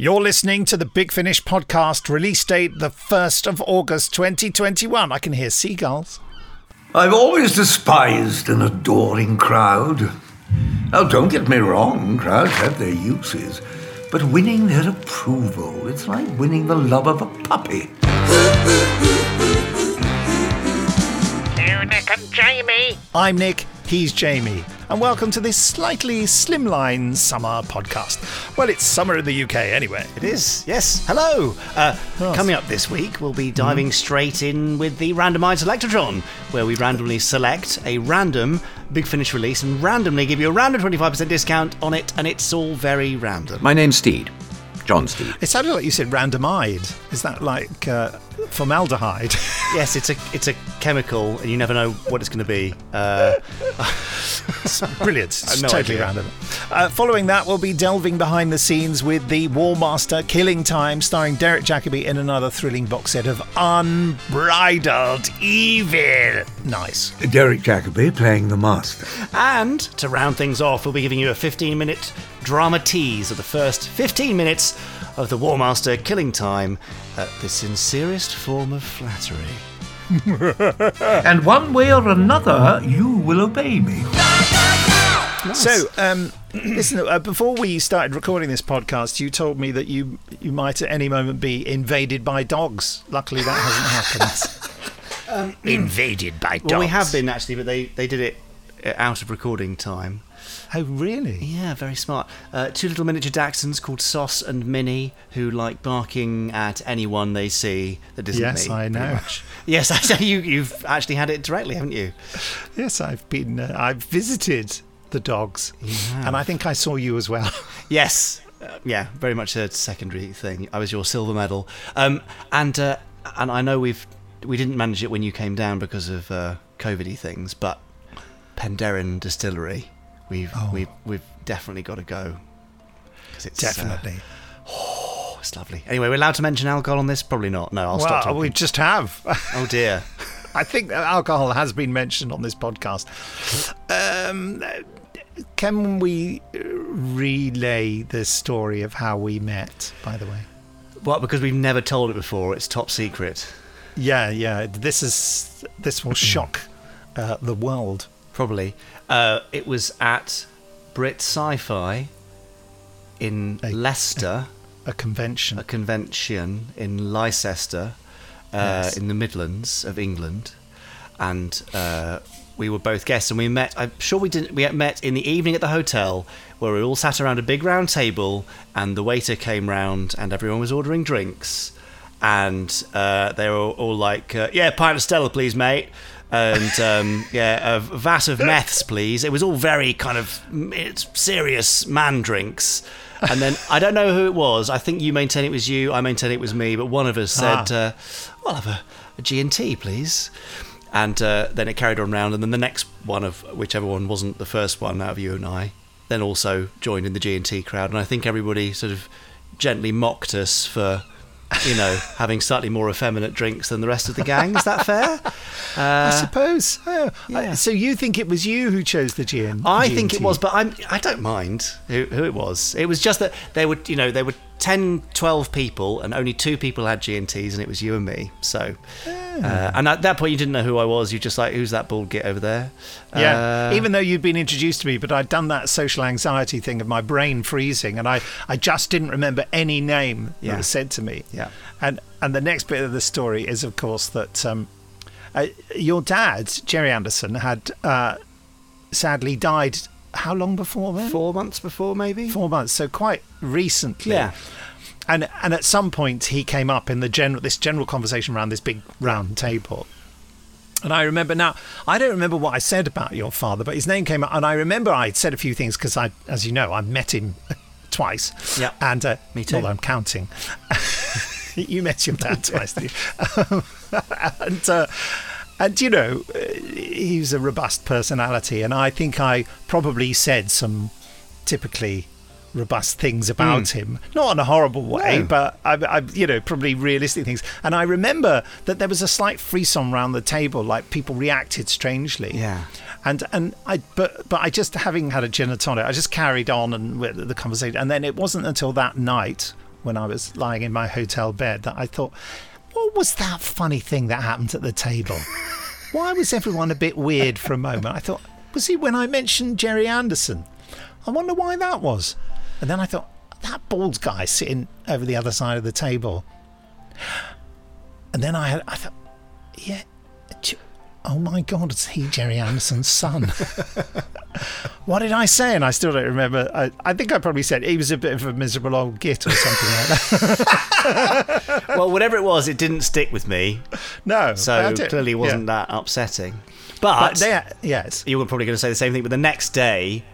You're listening to the Big Finish podcast, release date the 1st of August 2021. I can hear seagulls. I've always despised an adoring crowd. Now, don't get me wrong, crowds have their uses, but winning their approval, it's like winning the love of a puppy. You, Nick and Jamie. I'm Nick, he's Jamie, and welcome to this slightly slimline summer podcast. Well, it's summer in the UK anyway. It is, yes. Hello. Uh, Coming up this week, we'll be diving straight in with the randomized selectatron, where we randomly select a random Big Finish release and randomly give you a random 25% discount on it, and it's all very random. My name's Steed. John Steed. It sounded like you said randomide. Is that like uh, formaldehyde? yes, it's a it's a chemical, and you never know what it's going to be. Uh, Brilliant. It's no totally idea. random. Uh, following that, we'll be delving behind the scenes with the War Master Killing Time, starring Derek Jacobi in another thrilling box set of unbridled evil. Nice. Derek Jacobi playing the master. and to round things off, we'll be giving you a 15 minute drama tease of the first 15 minutes of the War Master Killing Time, at the sincerest form of flattery. And one way or another, you will obey me. So, um, listen, uh, before we started recording this podcast, you told me that you you might at any moment be invaded by dogs. Luckily, that hasn't happened. Invaded by dogs. Well, we have been actually, but they, they did it uh, out of recording time. Oh, really? Yeah, very smart. Uh, two little miniature Dachshunds called Sauce and Minnie, who like barking at anyone they see that isn't Yes, me. I know. Yes, I know you. You've actually had it directly, haven't you? Yes, I've been. Uh, I've visited the dogs, and I think I saw you as well. Yes. Uh, yeah, very much a secondary thing. I was your silver medal, um, and uh, and I know we've we didn't manage it when you came down because of uh, COVIDy things, but Penderyn Distillery, we've we've we've definitely got to go. it's uh, Definitely. oh, it's lovely. Anyway, we're allowed to mention alcohol on this? Probably not. No, I'll stop well, talking. we just have. Oh dear. I think alcohol has been mentioned on this podcast. Um, can we uh, relay the story of how we met? By the way. What? Because we've never told it before. It's top secret. Yeah, yeah. This is this will shock uh, the world. Probably. Uh, it was at Brit Sci-Fi in A- Leicester. A convention. a convention in Leicester, uh, Yes. in the Midlands of England, and uh, we were both guests. And we met. I'm sure we didn't. We met in the evening at the hotel, where we all sat around a big round table, and the waiter came round, and everyone was ordering drinks, and uh, they were all like, uh, "Yeah, pint of Stella, please, mate." And um, yeah, a vat of meths, please. It was all very kind of it's serious man drinks. And then I don't know who it was. I think you maintain it was you. I maintain it was me. But one of us said, Ah. uh, "I'll have a, a G and T, please." And uh, then it carried on round. And then the next one of whichever one wasn't the first one out of you and I, then also joined in the G and T crowd. And I think everybody sort of gently mocked us for, you know, having slightly more effeminate drinks than the rest of the gang. Is that fair? I uh, suppose. Oh, yeah. so you think it was you who chose the gin? I think it was, but I'm, I don't mind who, who it was. It was just that they were, you know, they were 10, 12 people, and only two people had G&Ts, it was you and me. So, uh, and at that point, you didn't know who I was. You're just like, who's that bald git over there? Yeah, Uh, even though you'd been introduced to me, but I'd done that social anxiety thing of my brain freezing, and I, I just didn't remember any name that was said to me. Yeah. and and the next bit of the story is, of course, that um, uh, your dad, Gerry Anderson, had uh, sadly died. How long before then? four months before, maybe. Four months, so quite recently. Yeah. And and at some point he came up in the general this general conversation around this big round table. And I remember now, I don't remember what I said about your father, but his name came up, and I remember I said a few things because I, as you know, I met him twice. Yeah. and uh, Me too. Well, I'm counting. you met your dad twice, did you? and uh, and you know, uh, he's a robust personality, and I think I probably said some typically robust things about hmm. him, not in a horrible way. No. but I, I, you know, probably realistic things. And I remember that there was a slight frisson around the table, like people reacted strangely. Yeah. And and I but but I just having had a gin and tonic, I just carried on and with the conversation, and then it wasn't until that night when I was lying in my hotel bed that I thought, what was that funny thing that happened at the table? Why was everyone a bit weird for a moment? I thought, was it when I mentioned Gerry Anderson? I wonder why that was. And then I thought, that bald guy sitting over the other side of the table. And then I, had, I thought, yeah, oh my God, it's he Gerry Anderson's son? what did I say? And I still don't remember. I, I think I probably said he was a bit of a miserable old git or something like that. well, whatever it was, it didn't stick with me. No, So clearly wasn't yeah. that upsetting. But But, they, yes, you were probably going to say the same thing. But the next day,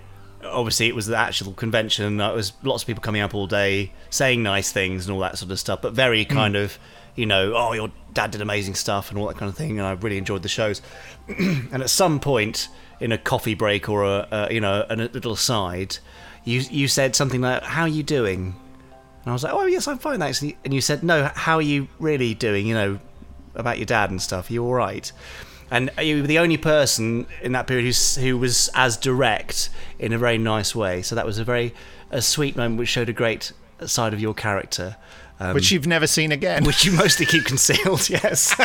obviously, it was the actual convention. Uh, it was lots of people coming up all day, saying nice things and all that sort of stuff. But very mm. kind of, you know, oh, your dad did amazing stuff and all that kind of thing. And I really enjoyed the shows. and at some point in a coffee break or a, a you know a little aside, you you said something like, "How are you doing?" And I was like, "Oh yes, I'm fine, thanks." And you- said, "No, how are you really doing?" You know, about your dad and stuff. Are you all right? And you were the only person in that period who's, who was as direct in a very nice way. So that was a very a sweet moment, which showed a great side of your character, um, which you've never seen again. which you mostly keep concealed. Yes,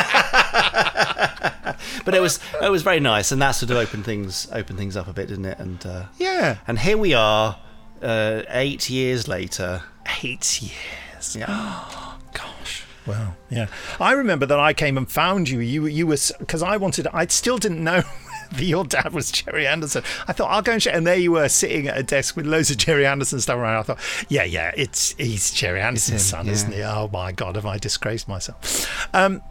but it was it was very nice, and that sort of opened things opened things up a bit, didn't it? And uh, yeah, and here we are, uh, eight years later. eight years. Yeah. Gosh. Well, yeah. I remember that I came and found you. You, you were because I wanted. I still didn't know your dad was Gerry Anderson. I thought I'll go and check, and there you were sitting at a desk with loads of Gerry Anderson stuff around. I thought, yeah, yeah, it's he's Gerry Anderson's son, yeah. isn't he? Oh my God, have I disgraced myself? Um,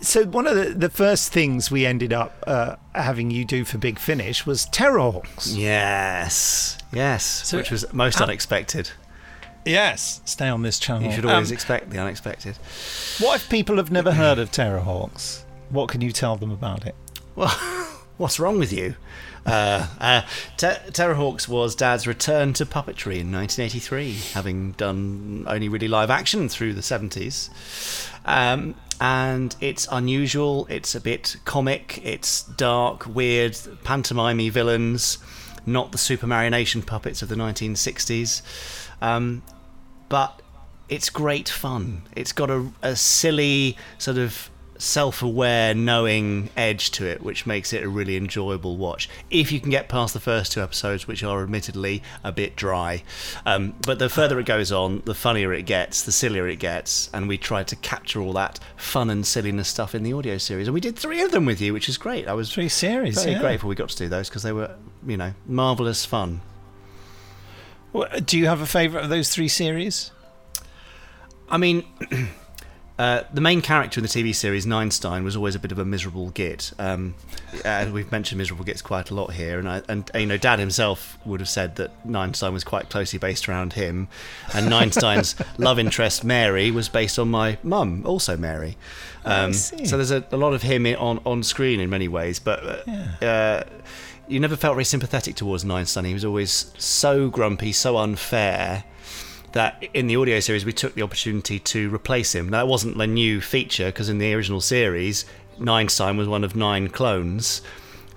so one of the, the first things we ended up uh, having you do for Big Finish was Terrahawks. Yes, yes, which was most unexpected. Yes, stay on this channel. You should always Um, expect the unexpected. What if people have never heard of Terrahawks? What can you tell them about it? Well, what's wrong with you? Uh, uh, Ter- Terrahawks was Dad's return to puppetry in 1983, having done only really live action through the 70s. Um, and it's unusual, it's a bit comic, it's dark, weird, pantomimey villains, not the Supermarionation puppets of the 1960s. Um, but it's great fun. It's got a, a silly, sort of self aware, knowing edge to it, which makes it a really enjoyable watch. If you can get past the first two episodes, which are admittedly a bit dry. Um, but the further it goes on, the funnier it gets, the sillier it gets. And we tried to capture all that fun and silliness stuff in the audio series. And we did three of them with you, which is great. I was Three series, very yeah. grateful we got to do those because they were, you know, marvellous fun. Well, Do you have a favourite of those three series? I mean, uh, the main character in the TV series, Ninestein, was always a bit of a miserable git. Um, and we've mentioned miserable gits quite a lot here, and I, and uh, you know, Dad himself would have said that Ninestein was quite closely based around him, and Ninestein's love interest Mary was based on my mum, also Mary. Um, so there's a, a lot of him in, on on screen in many ways, but. Uh, uh, you never felt very sympathetic towards Ninestein. He was always so grumpy, so unfair that in the audio series we took the opportunity to replace him. Now, that wasn't a new feature because in the original series, Ninestein was one of nine clones,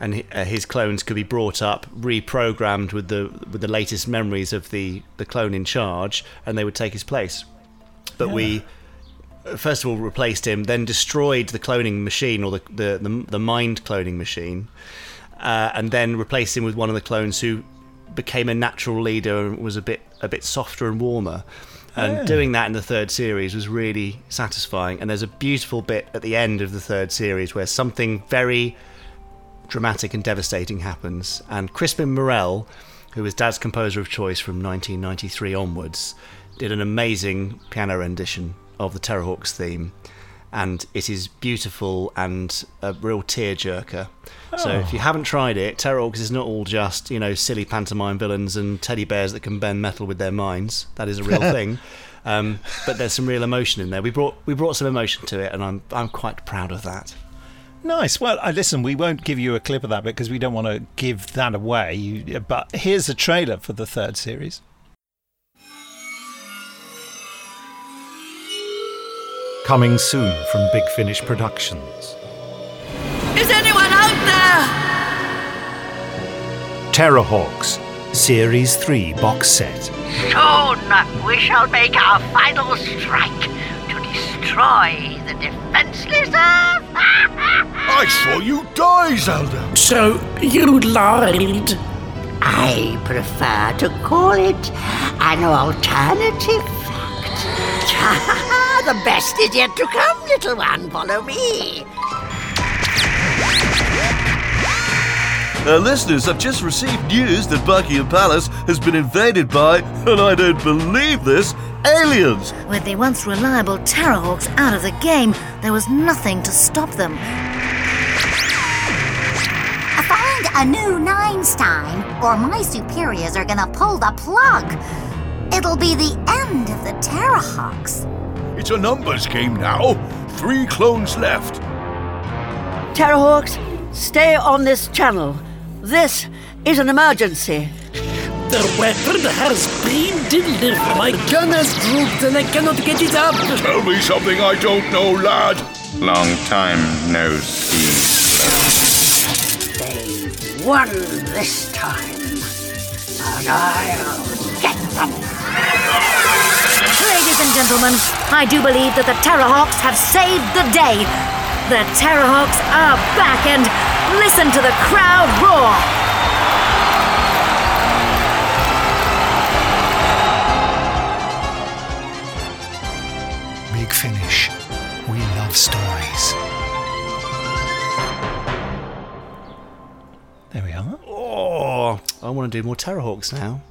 and uh, his clones could be brought up, reprogrammed with the with the latest memories of the the clone in charge, and they would take his place. But we uh, first of all replaced him, then destroyed the cloning machine or the the the, the mind cloning machine, uh, and then replaced him with one of the clones who became a natural leader and was a bit a bit softer and warmer. And doing that in the third series was really satisfying. And there's a beautiful bit at the end of the third series where something very dramatic and devastating happens. And Crispin Merrell, who was Dad's composer of choice from 1993 onwards, did an amazing piano rendition of the Terrahawks theme. And it is beautiful and a real tearjerker. So if you haven't tried it, Terrahawks is not all just you know silly pantomime villains and teddy bears that can bend metal with their minds. That is a real thing. Um, but there's some real emotion in there. We brought we brought some emotion to it, and I'm I'm quite proud of that. Nice. Well, I listen. We won't give you a clip of that because we don't want to give that away. You, but here's a trailer for the third series. Coming soon from Big Finish Productions. Is anyone out there? Terrahawks, Series 3 box set. Soon we shall make our final strike to destroy the defenseless Earth. I saw you die, Zelda. So you lied. I prefer to call it an alternative fact. the best is yet to come, little one. Follow me. Our listeners have just received news that Buckingham Palace has been invaded by, and I don't believe this, aliens. With the once reliable Terrahawks out of the game, there was nothing to stop them. Find a new Ninestein, or my superiors are gonna pull the plug. It'll be the end of the Terrahawks. It's a numbers game now. Three clones left. Terrahawks, stay on this channel. This is an emergency. The weapon has been delivered. My gun has drooped and I cannot get it up. Tell me something I don't know, lad. Long time no see. They won this time, and I'll get them. Ladies and gentlemen, I do believe that the Terrahawks have saved the day. The Terrahawks are back and listen to the crowd roar. Big Finish. We love stories. There we are. Oh, I want to do more Terrahawks now.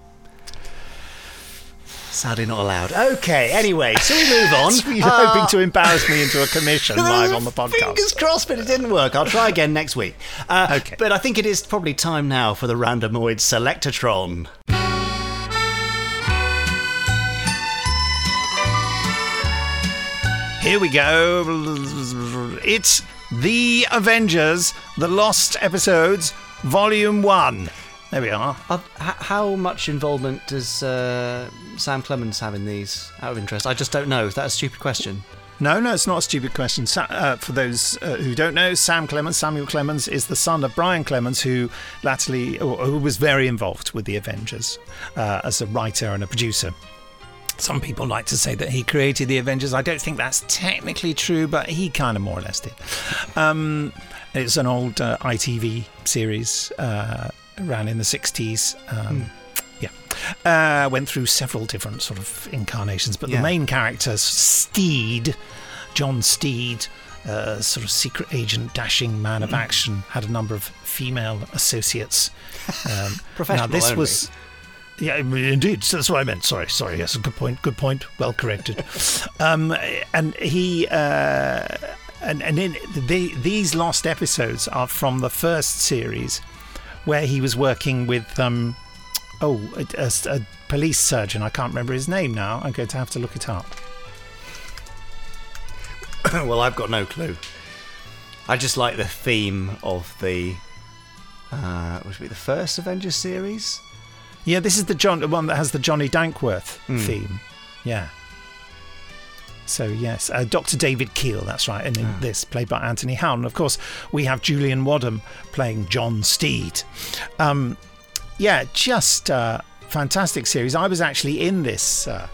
Sadly, not allowed. Okay, anyway, so we move on. You're hoping to embarrass me into a commission live on the podcast. Fingers crossed, but it didn't work. I'll try again next week. Uh, Okay. But I think it is probably time now for the Randomoid Selectatron. Here we go. It's The Avengers, The Lost Episodes, Volume 1. There we are. Uh, h- how much involvement does uh, Sam Clemens have in these? Out of interest, I just don't know. Is that a stupid question? No, no, it's not a stupid question. Sa- uh, for those uh, who don't know, Sam Clemens, Samuel Clemens, is the son of Brian Clemens, who latterly, who was very involved with the Avengers uh, as a writer and a producer. Some people like to say that he created the Avengers. I don't think that's technically true, but he kind of more or less did. Um, it's an old uh, ITV series, ran in the 60s. Um, Yeah. Uh, went through several different sort of incarnations, but Yeah. the main character, Steed, John Steed, uh, sort of secret agent, dashing man of action, had a number of female associates. Um, Professional Now, this only. was. Yeah, indeed. So that's what I meant. Sorry, sorry. Yes, good point. Good point. Well corrected. um, and he uh, and and in the, these last episodes are from the first series, where he was working with um, oh a, a, a police surgeon. I can't remember his name now. I'm going to have to look it up. well, I've got no clue. I just like the theme of the. Uh, would be the first Avengers series? Yeah, this is the John the one that has the Johnny Dankworth theme. Yeah. So yes, uh, Dr. David Keel, that's right, and in this played by Anthony. And of course, we have Julian Wadham playing John Steed. Um, yeah, just uh, fantastic series. I was actually in this uh,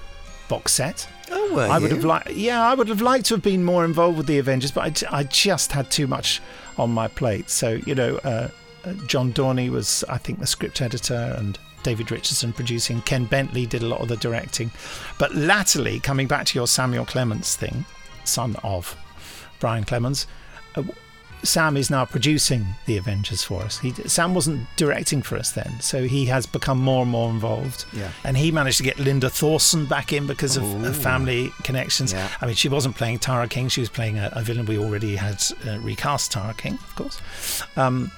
box set. Oh, were I would you? have liked, yeah, I would have liked to have been more involved with the Avengers, but I, j- I just had too much on my plate. So you know, uh, uh, John Dorney was, I think, the script editor, and David Richardson producing. Ken Bentley did a lot of the directing, but latterly, coming back to your Samuel Clemens thing, son of Brian Clemens. Uh, Sam is now producing the Avengers for us. He, Sam wasn't directing for us then, so he has become more and more involved. Yeah. And he managed to get Linda Thorson back in because of, of family connections. Yeah. I mean, she wasn't playing Tara King; she was playing a, a villain we already had uh, recast Tara King, of course. Um,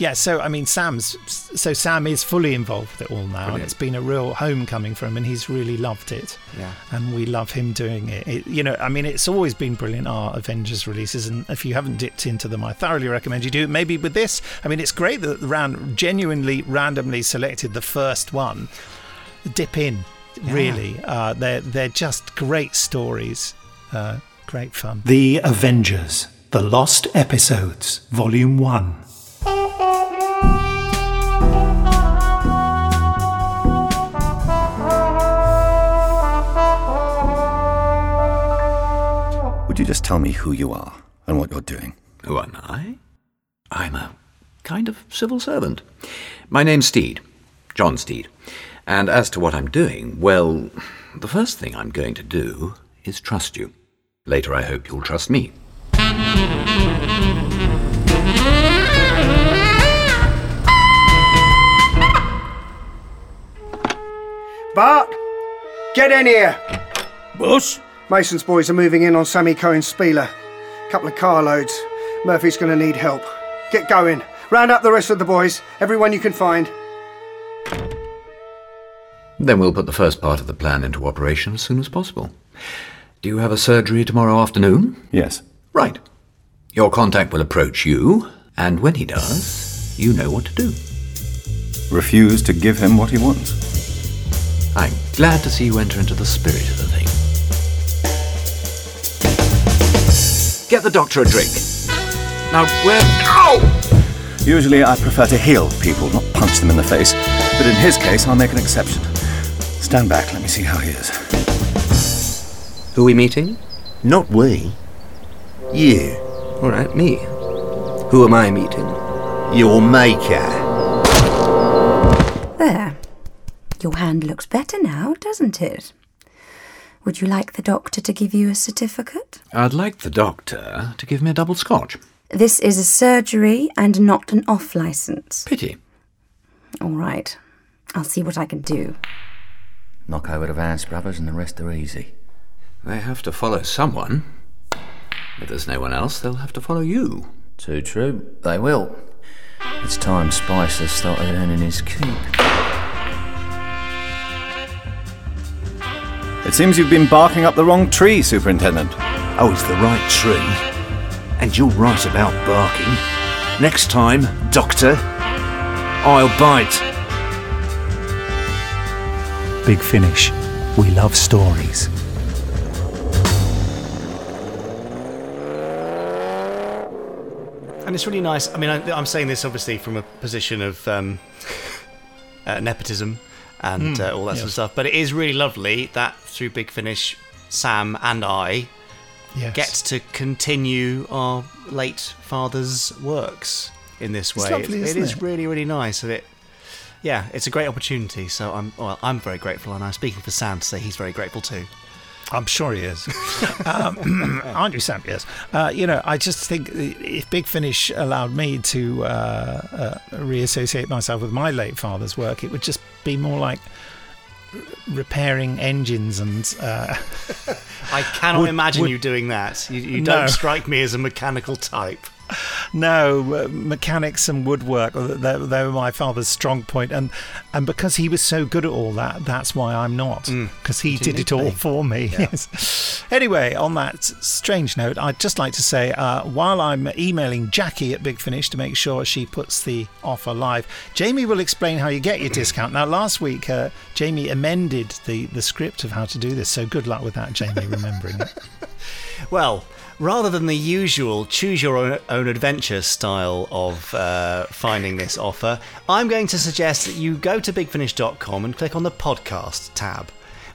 yeah, so I mean, Sam's so Sam is fully involved with it all now, and it's been a real homecoming for him, and he's really loved it. Yeah. and we love him doing it. it. You know, I mean, it's always been brilliant our Avengers releases, and if you haven't dipped into them, I thoroughly recommend you do. Maybe with this, I mean, it's great that the round genuinely randomly selected the first one. Dip in, really. Uh, they're they're just great stories, uh, great fun. The Avengers, the Lost Episodes, Volume One. You just tell me who you are and what you're doing? Who am I? I'm a kind of civil servant. My name's Steed, John Steed. And as to what I'm doing, well, the first thing I'm going to do is trust you. Later, I hope you'll trust me. Bart, get in here. Boss? Mason's boys are moving in on Sammy Cohen's spieler. Couple of carloads. Murphy's going to need help. Get going. Round up the rest of the boys. Everyone you can find. Then we'll put the first part of the plan into operation as soon as possible. Do you have a surgery tomorrow afternoon? Yes. Right. Your contact will approach you, and when he does, you know what to do. Refuse to give him what he wants. I'm glad to see you enter into the spirit of the thing. Get the doctor a drink. Now, where. Ow! Usually I prefer to heal people, not punch them in the face. But in his case, I'll make an exception. Stand back, let me see how he is. Who are we meeting? Not we. You. All right, me. Who am I meeting? Your maker. There. Your hand looks better now, doesn't it? Would you like the doctor to give you a certificate? I'd like the doctor to give me a double scotch. This is a surgery and not an off license. Pity. All right. I'll see what I can do. Knock over the Vance brothers and the rest are easy. They have to follow someone. If there's no one else, they'll have to follow you. Too true. They will. It's time Spicer started earning his keep. It seems you've been barking up the wrong tree, Superintendent. Oh, it's the right tree. And you're right about barking. Next time, Doctor, I'll bite. Big Finish. We love stories. And it's really nice. I mean, I, I'm saying this obviously from a position of um, uh, nepotism and Mm, uh, all that sort of stuff. But it is really lovely that through Big Finish, Sam and I Yes. get to continue our late father's works in this It's way. lovely, It- it is it? really, really nice. And it, yeah, it's a great opportunity. So I'm, well, I'm very grateful, and I'm speaking for Sam to say he's very grateful too. I'm sure he is. um, aren't you, Sam? Yes. Uh, you know, I just think if Big Finish allowed me to uh, uh, reassociate myself with my late father's work, it would just be more like r- repairing engines and. Uh, I cannot Would- imagine would- you doing that. You, you No. don't strike me as a mechanical type. No, uh, mechanics and woodwork, uh, they, they were my father's strong point, and and because he was so good at all that, that's why I'm not, because he did it all be. for me. Yes. Anyway, on that strange note, I'd just like to say, uh, while I'm emailing Jackie at Big Finish to make sure she puts the offer live, Jamie will explain how you get your discount. Now, last week, uh, Jamie amended the the script of how to do this, so good luck with that, Jamie, remembering it. Well, rather than the usual choose your own, own adventure style of uh, finding this offer, I'm going to suggest that you go to bigfinish.com and click on the podcast tab.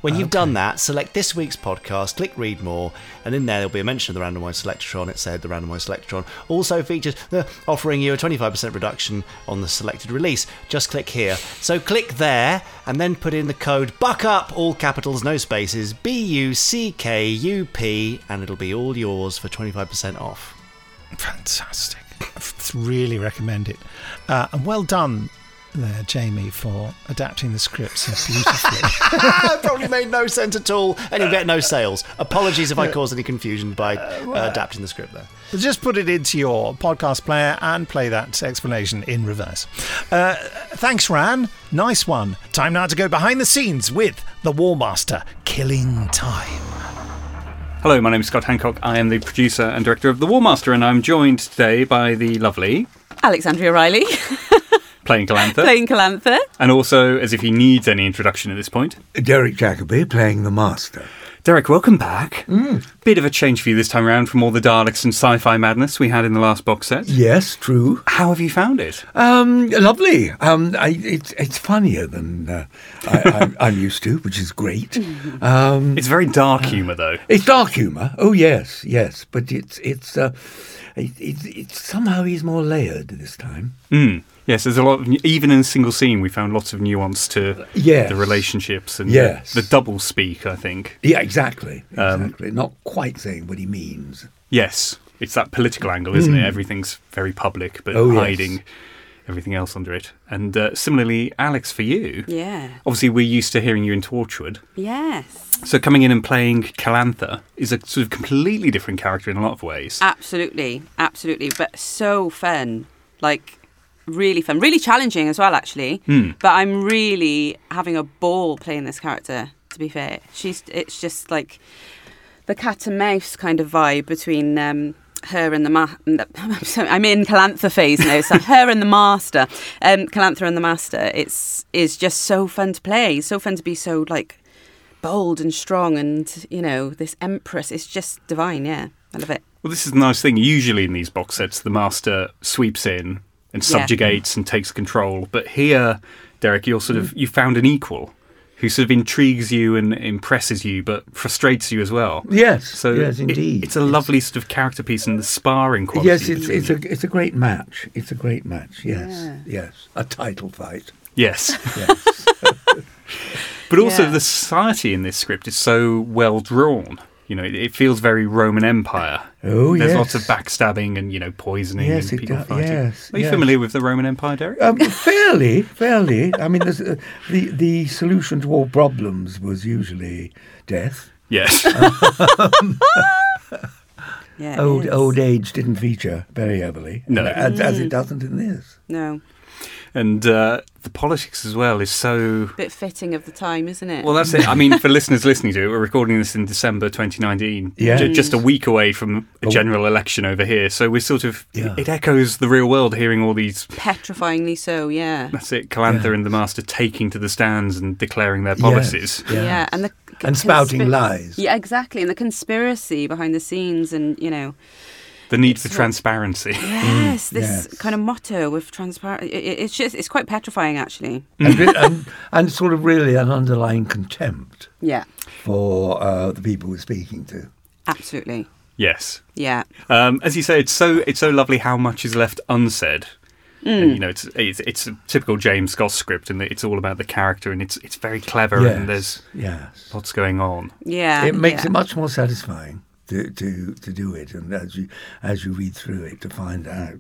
When you've done that, select this week's podcast, click read more, and in there there'll be a mention of the randomized selectron. It said the randomized selectron also features uh, offering you a 25% reduction on the selected release. Just click here. So click there and then put in the code BUCKUP, all capitals, no spaces, B U C K U P, and it'll be all yours for 25% off. Fantastic. Really recommend it. Uh, and well done there, Jamie, for adapting the script so beautifully. Probably made no sense at all, and you'll get no sales. Apologies if I caused any confusion by uh, adapting the script there. Just put it into your podcast player and play that explanation in reverse. Uh, thanks, Ran. Nice one. Time now to go behind the scenes with the War Master, Killing Time. Hello, my name is Scott Handcock. I am the producer and director of The War Master, and I'm joined today by the lovely Alexandria Riley, playing Calantha, playing Calantha. and also, as if he needs any introduction at this point, Derek Jacobi playing the master. Derek, welcome back. Bit of a change for you this time around from all the Daleks and sci-fi madness we had in the last box set. Yes, true. How have you found it? Um, lovely. Um, I, it's it's funnier than uh, I, I'm, I'm used to, which is great. Um, It's very dark humour, though. it's dark humour. Oh yes, yes, but it's it's uh, it, it, it's somehow he's more layered this time. Mm. Yes, there's a lot. Of, even in a single scene, we found lots of nuance to Yes. the relationships and Yes. the, the double speak. I think. Yeah, exactly. Um, Exactly. Not quite saying what he means. Yes, it's that political angle, isn't it? Mm. Everything's very public, but Oh, yes. hiding everything else under it. And uh, similarly, Alex, for you, Yeah. obviously we're used to hearing you in Torchwood. Yes. So coming in and playing Calantha is a sort of completely different character in a lot of ways. Absolutely, absolutely. But so fun. Like, really fun. Really challenging as well, actually. Hmm. But I'm really having a ball playing this character, to be fair. She's It's just like the cat and mouse kind of vibe between. Um, her and the ma- I'm I'm in Calantha phase now. So her and the master, um, Calantha and the master. It's is just so fun to play. So fun to be so like bold and strong, and you know this empress. It's just divine. Yeah, I love it. Well, this is the nice thing. Usually in these box sets, the master sweeps in and Yeah. subjugates and takes control. But here, Derek, you're sort of mm. you found an equal who sort of intrigues you and impresses you, but frustrates you as well. Yes, So yes, it- indeed. it's a lovely sort of character piece and the sparring quality. Yes, it's it's a it's a great match. It's a great match. Yes, yes, a title fight. Yes. Yes. But also, Yeah. the society in this script is so well drawn. You know, it, it feels very Roman Empire. Oh, yeah. There's yes. lots of backstabbing and you know poisoning Yes, and people do- fighting. yes, Are you yes. familiar with the Roman Empire, Derek? Um, fairly, fairly. I mean, there's, uh, the the solution to all problems was usually death. Yes. Um, Yeah, old old age didn't feature very heavily. No. as, as it Mm. doesn't in this. No, and uh, the politics as well is so. bit fitting of the time, isn't it? Well, that's it. I mean, for listeners listening to it, we're recording this in December 2019, Yeah. ju- just a week away from a Oh. general election over here. So we're sort of, Yeah. it echoes the real world hearing all these petrifyingly so. Yeah. That's it. Calantha and the Master taking to the stands and declaring their policies. Yeah, and the And spouting lies. Yeah, exactly, and the conspiracy behind the scenes, and you know, The need for what- transparency. yes, this yes. kind of motto of transparent. It, it- it's just it's quite petrifying, actually. and, re- and, and sort of really an underlying contempt Yeah, for uh, the people we're speaking to. absolutely. Yes. Yeah. Um, as you say, it's so it's so lovely how much is left unsaid. Mm. And, you know, it's, it's it's a typical James Scott script, and it's all about the character, and it's it's very clever, Yes, and there's yes. lots going on. Yeah, it makes yeah. it much more satisfying to, to, to do it, and as you as you read through it, to find out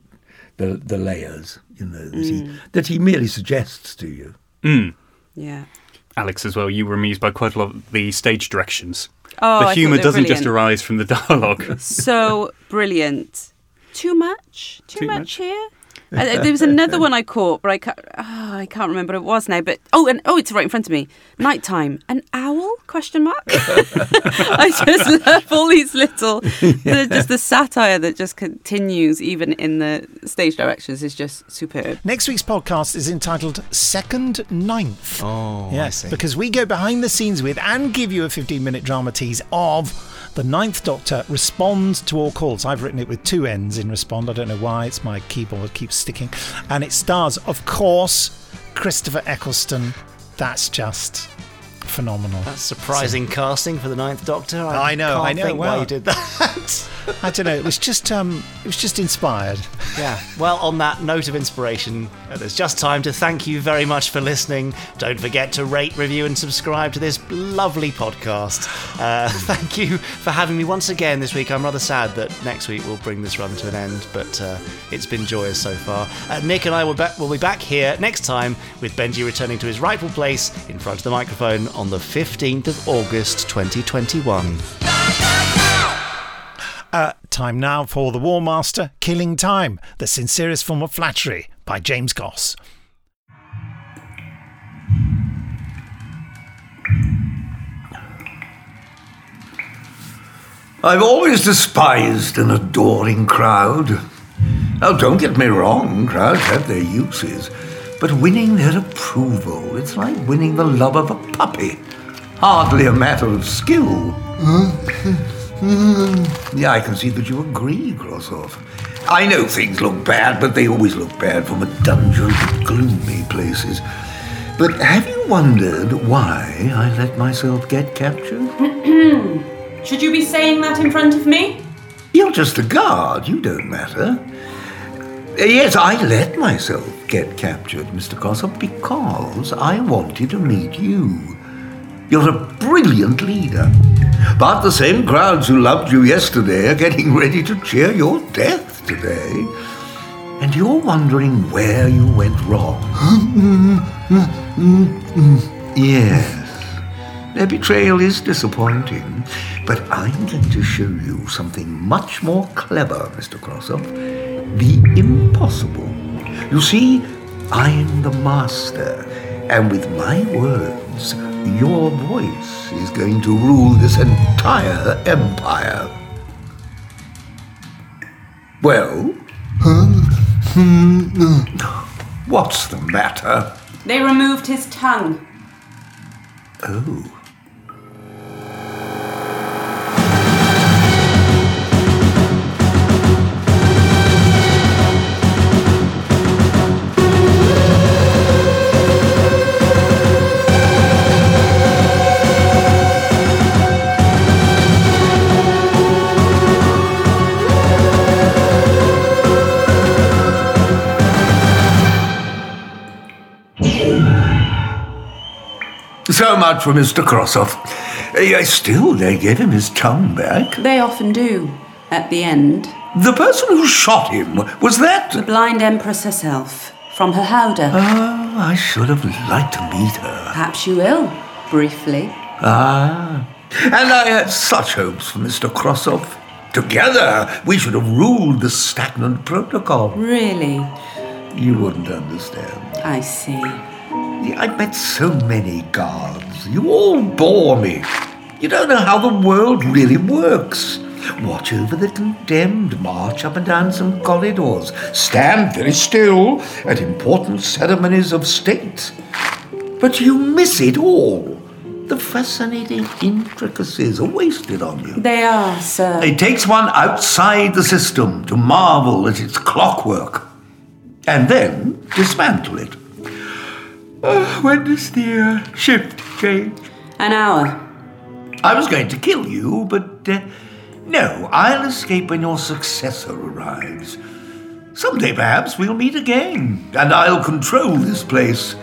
the the layers, you know, that, he, Mm. that he merely suggests to you. Mm. Yeah. Alex, as well, you were amused by quite a lot of the stage directions. Oh, the humour doesn't just arise from the dialogue. So brilliant. Too much? Too, Too much, much? here? Uh, there was another one I caught, but I can't, oh, I can't remember what it was now. But oh, and oh, it's right in front of me. Nighttime. An owl? Question mark. I just love all these little, the, just the satire that just continues even in the stage directions is just superb. Next week's podcast is entitled Second Ninth. Oh, yes, because we go behind the scenes with and give you a 15 minute drama tease of the Ninth Doctor responds to all calls. I've written it with two N's in respond. I don't know why. It's my keyboard keeps sticking. And it stars, of course, Christopher Eccleston. That's just phenomenal. That's surprising casting for the Ninth Doctor. I know, can't I know. Think why you did that. I don't know. It was just, um, it was just inspired. yeah. Well, on that note of inspiration, there's just time to thank you very much for listening. Don't forget to rate, review, and subscribe to this lovely podcast. Uh, thank you for having me once again this week. I'm rather sad that next week we'll bring this run to an end, but uh, it's been joyous so far. Uh, Nick and I will, be- will be back here next time with Benji returning to his rightful place in front of the microphone on the 15th of August 2021. Uh, time now for The War Master Killing Time, the sincerest form of flattery by James Goss. I've always despised an adoring crowd. Now, don't get me wrong, crowds have their uses, but winning their approval, it's like winning the love of a puppy. hardly a matter of skill. Yeah, I can see that you agree, Grossoff. I know things look bad, but they always look bad from a dungeon to gloomy places. But have you wondered why I let myself get captured? Should you be saying that in front of me? You're just a guard, you don't matter. Yes, I let myself get captured, Mr. Grossoff, because I wanted to meet you. You're a brilliant leader. But the same crowds who loved you yesterday are getting ready to cheer your death today. And you're wondering where you went wrong. yes. Their betrayal is disappointing, but I'm going to show you something much more clever, Mr. Grossoff. The impossible. You see, I'm the master, and with my words, your voice is going to rule this entire empire. Well? What's the matter? They removed his tongue. Oh. So much for Mr. Crossoff. Uh, yes, still, they gave him his tongue back. They often do, at the end. The person who shot him, was that? The blind empress herself, from her howdah. Oh, I should have liked to meet her. Perhaps you will, briefly. Ah. And I had such hopes for Mr. Crossoff. Together, we should have ruled the stagnant protocol. Really? You wouldn't understand. I see. I met so many guards. You all bore me. You don't know how the world really works. Watch over the condemned, march up and down some corridors, stand very still at important ceremonies of state. But you miss it all. The fascinating intricacies are wasted on you. They are, sir. It takes one outside the system to marvel at its clockwork and then dismantle it. Uh, when does the uh, shift change? An hour. I was going to kill you, but uh, no, I'll escape when your successor arrives. Someday perhaps we'll meet again, and I'll control this place,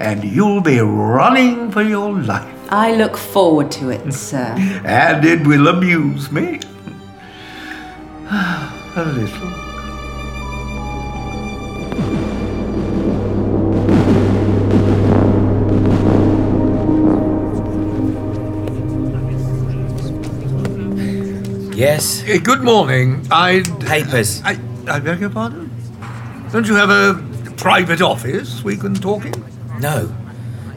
and you'll be running for your life. I look forward to it, sir. And it will amuse me. A little. Yes? Good morning. I. Papers. I, I beg your pardon? Don't you have a private office we can talk in? No.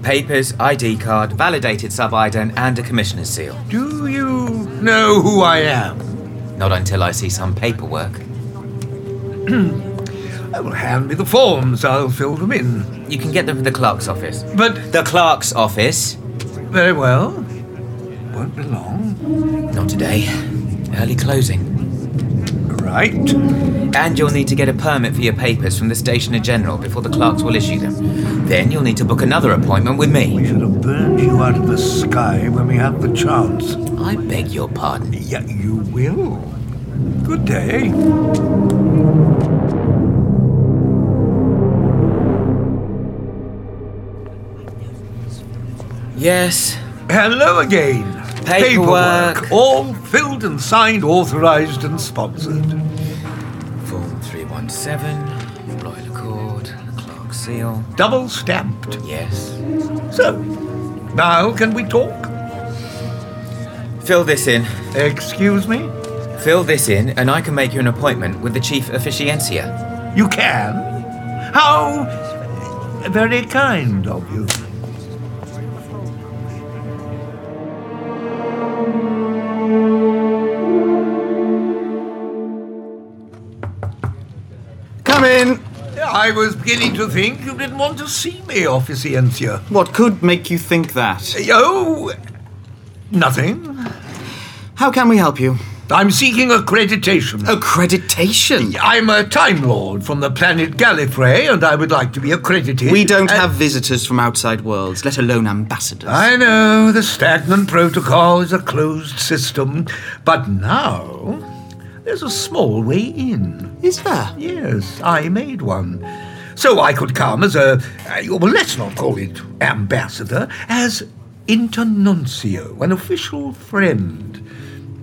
Papers, ID card, validated sub-ident, and a commissioner's seal. Do you know who I am? Not until I see some paperwork. I will hand me the forms. I'll fill them in. You can get them from the clerk's office. But. The clerk's office? Very well. Won't be long. Not today. Early closing. Right. And you'll need to get a permit for your papers from the Stationer General before the clerks will issue them. Then you'll need to book another appointment with me. We should have burned you out of the sky when we had the chance. I beg your pardon. Yeah, you will. Good day. Yes. Hello again. Paperwork. All filled and signed, authorized and sponsored. Form 317, Royal Accord, clerk's seal. Double stamped. Yes. So, now can we talk? Fill this in. Excuse me? Fill this in, and I can make you an appointment with the chief officiencia. You can? How very kind of you. I was beginning to think you didn't want to see me, Officiencia. What could make you think that? Oh, Nothing. How can we help you? I'm seeking accreditation. Accreditation? I'm a Time Lord from the planet Gallifrey, and I would like to be accredited. We don't have visitors from outside worlds, let alone ambassadors. I know the stagnant protocol is a closed system, but now there's a small way in. Is there? Yes, I made one. So I could come as a, uh, well, let's not call it ambassador, as internuncio, an official friend.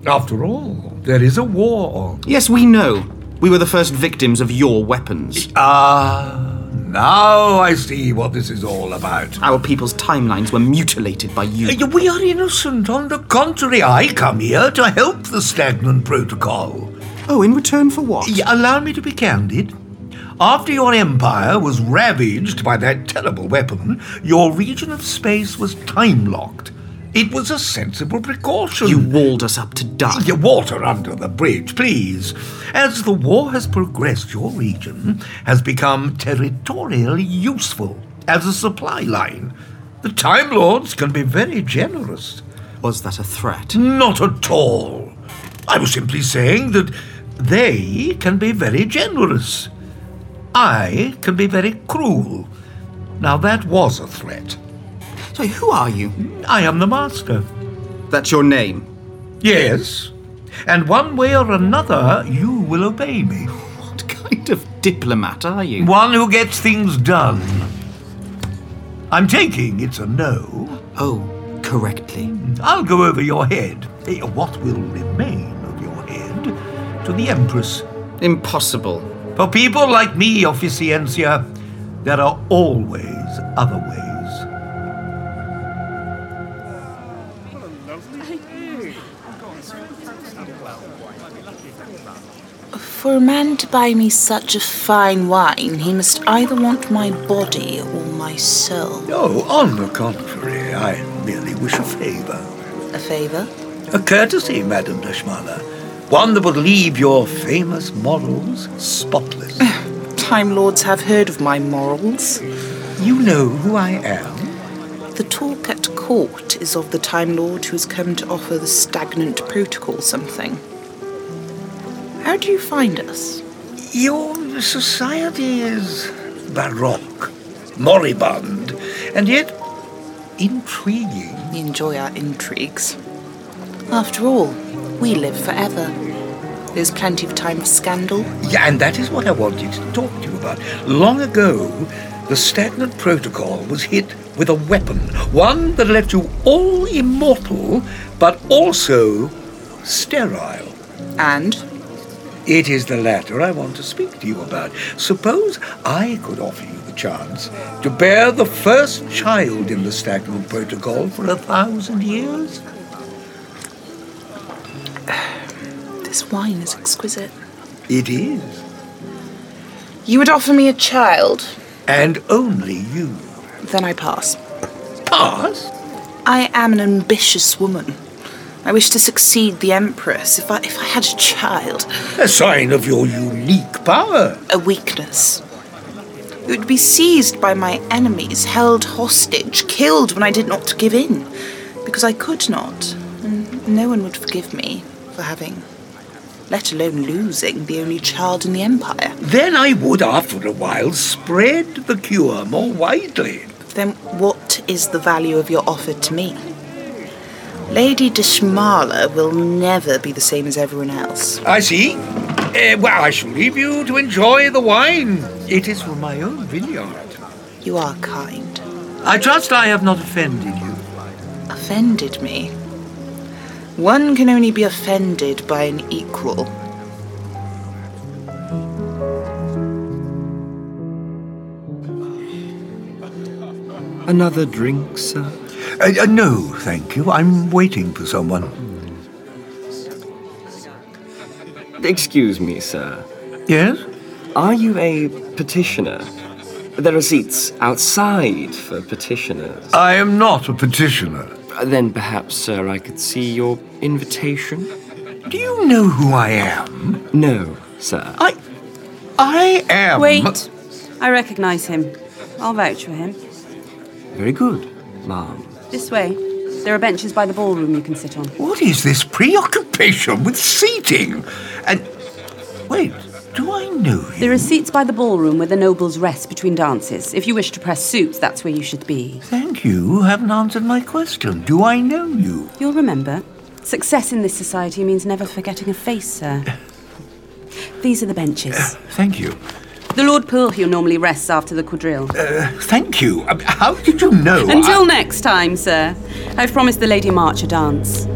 After all, there is a war on. Yes, we know. We were the first victims of your weapons. Ah, now I see what this is all about. Our people's timelines were mutilated by you. Uh, We are innocent. On the contrary, I come here to help the stagnant protocol. Oh, in return for what? Yeah, allow me to be candid. After your empire was ravaged by that terrible weapon, your region of space was time locked. It was a sensible precaution. You walled us up to die. You water under the bridge, please. As the war has progressed, your region has become territorially useful as a supply line. The Time Lords can be very generous. Was that a threat? Not at all. I was simply saying that they can be very generous. I can be very cruel. Now that was a threat. So who are you? I am the master. That's your name? Yes. And one way or another, you will obey me. What kind of diplomat are you? One who gets things done. I'm taking it's a no. Oh, correctly. I'll go over your head. eh, What will remain of your head to the Empress. Impossible. For people like me, Officiencia, there are always other ways. For a man to buy me such a fine wine, he must either want my body or my soul. Oh, on the contrary, I merely wish a favour. A favour? A courtesy, Madame Dashmana. One that would leave your famous morals spotless. Time Lords have heard of my morals. You know who I am? The talk at court is of the Time Lord who has come to offer the stagnant protocol something. How do you find us? Your society is baroque, moribund, and yet intriguing. We enjoy our intrigues. After all, we live forever. There's plenty of time for scandal. Yeah, and that is what I wanted to talk to you about. Long ago, the stagnant protocol was hit with a weapon, one that left you all immortal, but also sterile. And? It is the latter I want to speak to you about. Suppose I could offer you the chance to bear the first child in the stagnant protocol for a thousand years? This wine is exquisite. It is. You would offer me a child, And only you. then I pass. Pass? I am an ambitious woman. I wish to succeed the Empress. If I, if I had a child, A sign of your unique power. a weakness. It would be seized by my enemies, held hostage, killed when I did not give in, because I could not, and no one would forgive me for having, let alone losing, the only child in the Empire. Then I would, after a while, spread the cure more widely. Then what is the value of your offer to me? Lady Dishmala will never be the same as everyone else. I see. Uh, well, I shall leave you to enjoy the wine. It is from my own vineyard. You are kind. I trust I have not offended you. Offended me? One can only be offended by an equal. Another drink, sir? Uh, uh, no, thank you. I'm waiting for someone. Excuse me, sir. Yes? Are you a petitioner? There are seats outside for petitioners. I am not a petitioner. Uh, Then perhaps, sir, I could see your invitation? Do you know who I am? No, sir. I. I am. Wait. I recognise him. I'll vouch for him. Very good, ma'am. This way. There are benches by the ballroom you can sit on. What is this preoccupation with seating? And wait, do I know you? There are seats by the ballroom where the nobles rest between dances. If you wish to press suits, that's where you should be. Thank you. You haven't answered my question. Do I know you? You'll remember. Success in this society means never forgetting a face, sir. These are the benches. Thank you. The Lord Purhill normally rests after the quadrille. Uh, thank you. Uh, How did you know? Until I- next time, sir. I've promised the Lady March a dance.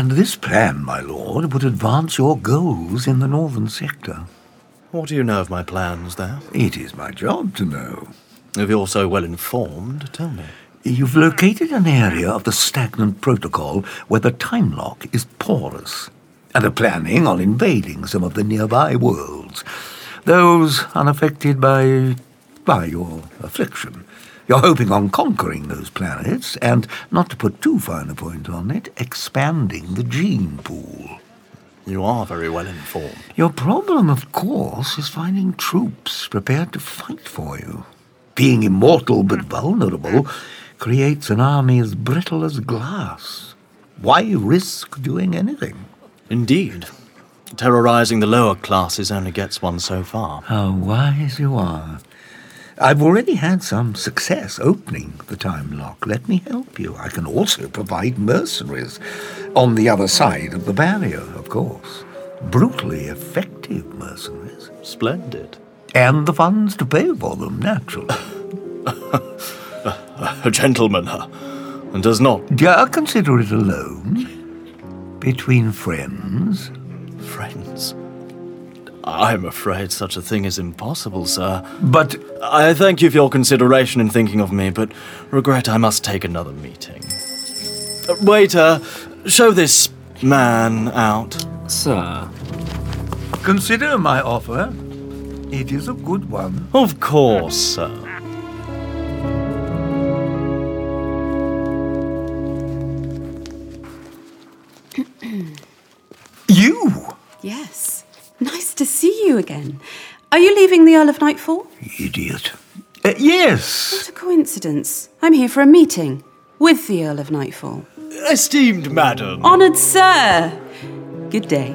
And this plan, my lord, would advance your goals in the northern sector. What do you know of my plans there? It is my job to know. If you're so well informed, tell me. You've located an area of the stagnant protocol where the time lock is porous, and are planning on invading some of the nearby worlds, those unaffected by by your affliction. You're hoping on conquering those planets, and not to put too fine a point on it, expanding the gene pool. You are very well informed. Your problem, of course, is finding troops prepared to fight for you. Being immortal but vulnerable creates an army as brittle as glass. Why risk doing anything? Indeed. Terrorizing the lower classes only gets one so far. How wise you are. I've already had some success opening the time lock. Let me help you. I can also provide mercenaries on the other side of the barrier, of course. Brutally effective mercenaries. Splendid. And the funds to pay for them, naturally. A gentleman, and does not. Yeah, consider it a loan. Between friends. Friends? I'm afraid such a thing is impossible, sir. But. I thank you for your consideration in thinking of me, but regret I must take another meeting. Uh, waiter, show this man out. Sir. Consider my offer. It is a good one. Of course, sir. You again. Are you leaving the Earl of Nightfall? Idiot. Uh, yes. What a coincidence. I'm here for a meeting with the Earl of Nightfall. Esteemed madam. Honoured sir. Good day.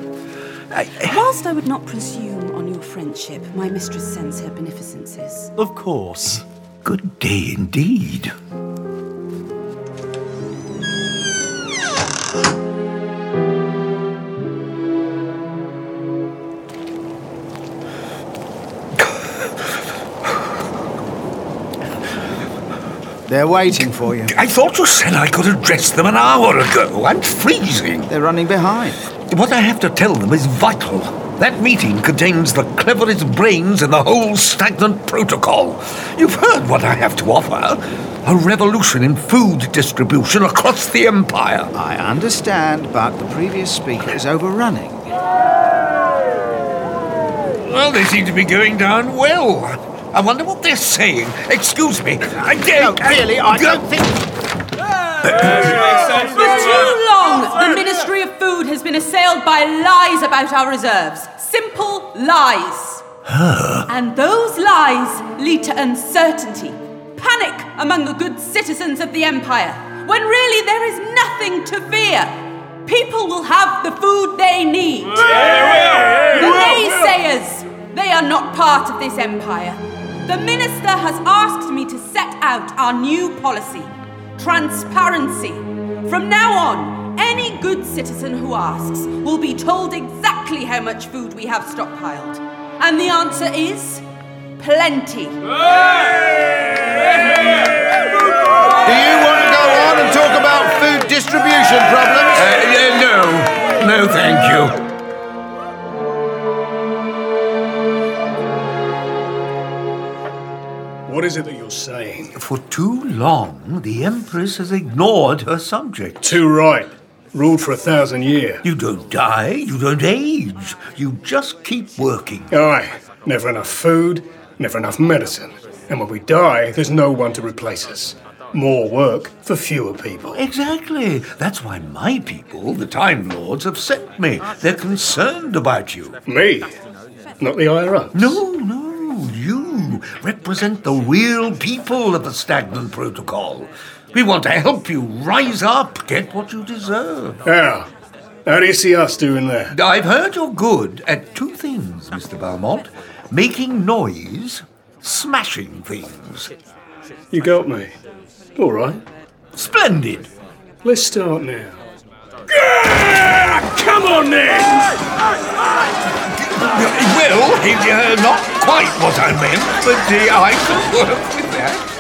Whilst I would not presume on your friendship, my mistress sends her beneficences. Of course. Good day indeed. They're waiting for you. I thought you said I could address them an hour ago. I'm freezing. They're running behind. What I have to tell them is vital. That meeting contains the cleverest brains in the whole stagnant protocol. You've heard what I have to offer a revolution in food distribution across the Empire. I understand, but the previous speaker is overrunning. Well, they seem to be going down well. I wonder what they're saying. Excuse me. I No, really, I don't think. For too long, the Ministry of Food has been assailed by lies about our reserves. Simple lies. And those lies lead to uncertainty, panic among the good citizens of the Empire, when really there is nothing to fear. People will have the food they need. They will. The naysayers, they are not part of this empire. The minister has asked me to set out our new policy transparency. From now on, any good citizen who asks will be told exactly how much food we have stockpiled. And the answer is plenty. Do you want to go on and talk about food distribution problems? Uh, no. No, thank you. What is it that you're saying? For too long, the Empress has ignored her subjects. Too right. Ruled for a thousand years. You don't die, you don't age. You just keep working. Aye. Never enough food, never enough medicine. And when we die, there's no one to replace us. More work for fewer people. Exactly. That's why my people, the Time Lords, have sent me. They're concerned about you. Me? Not the IRA? No, no. You represent the real people of the Stagnant Protocol. We want to help you rise up, get what you deserve. How? How do you see us doing that? I've heard you're good at two things, Mr. Valmont making noise, smashing things. You got me. All right. Splendid. Let's start now. Come on then! Well, uh, not quite what I meant, but uh, I could work with that.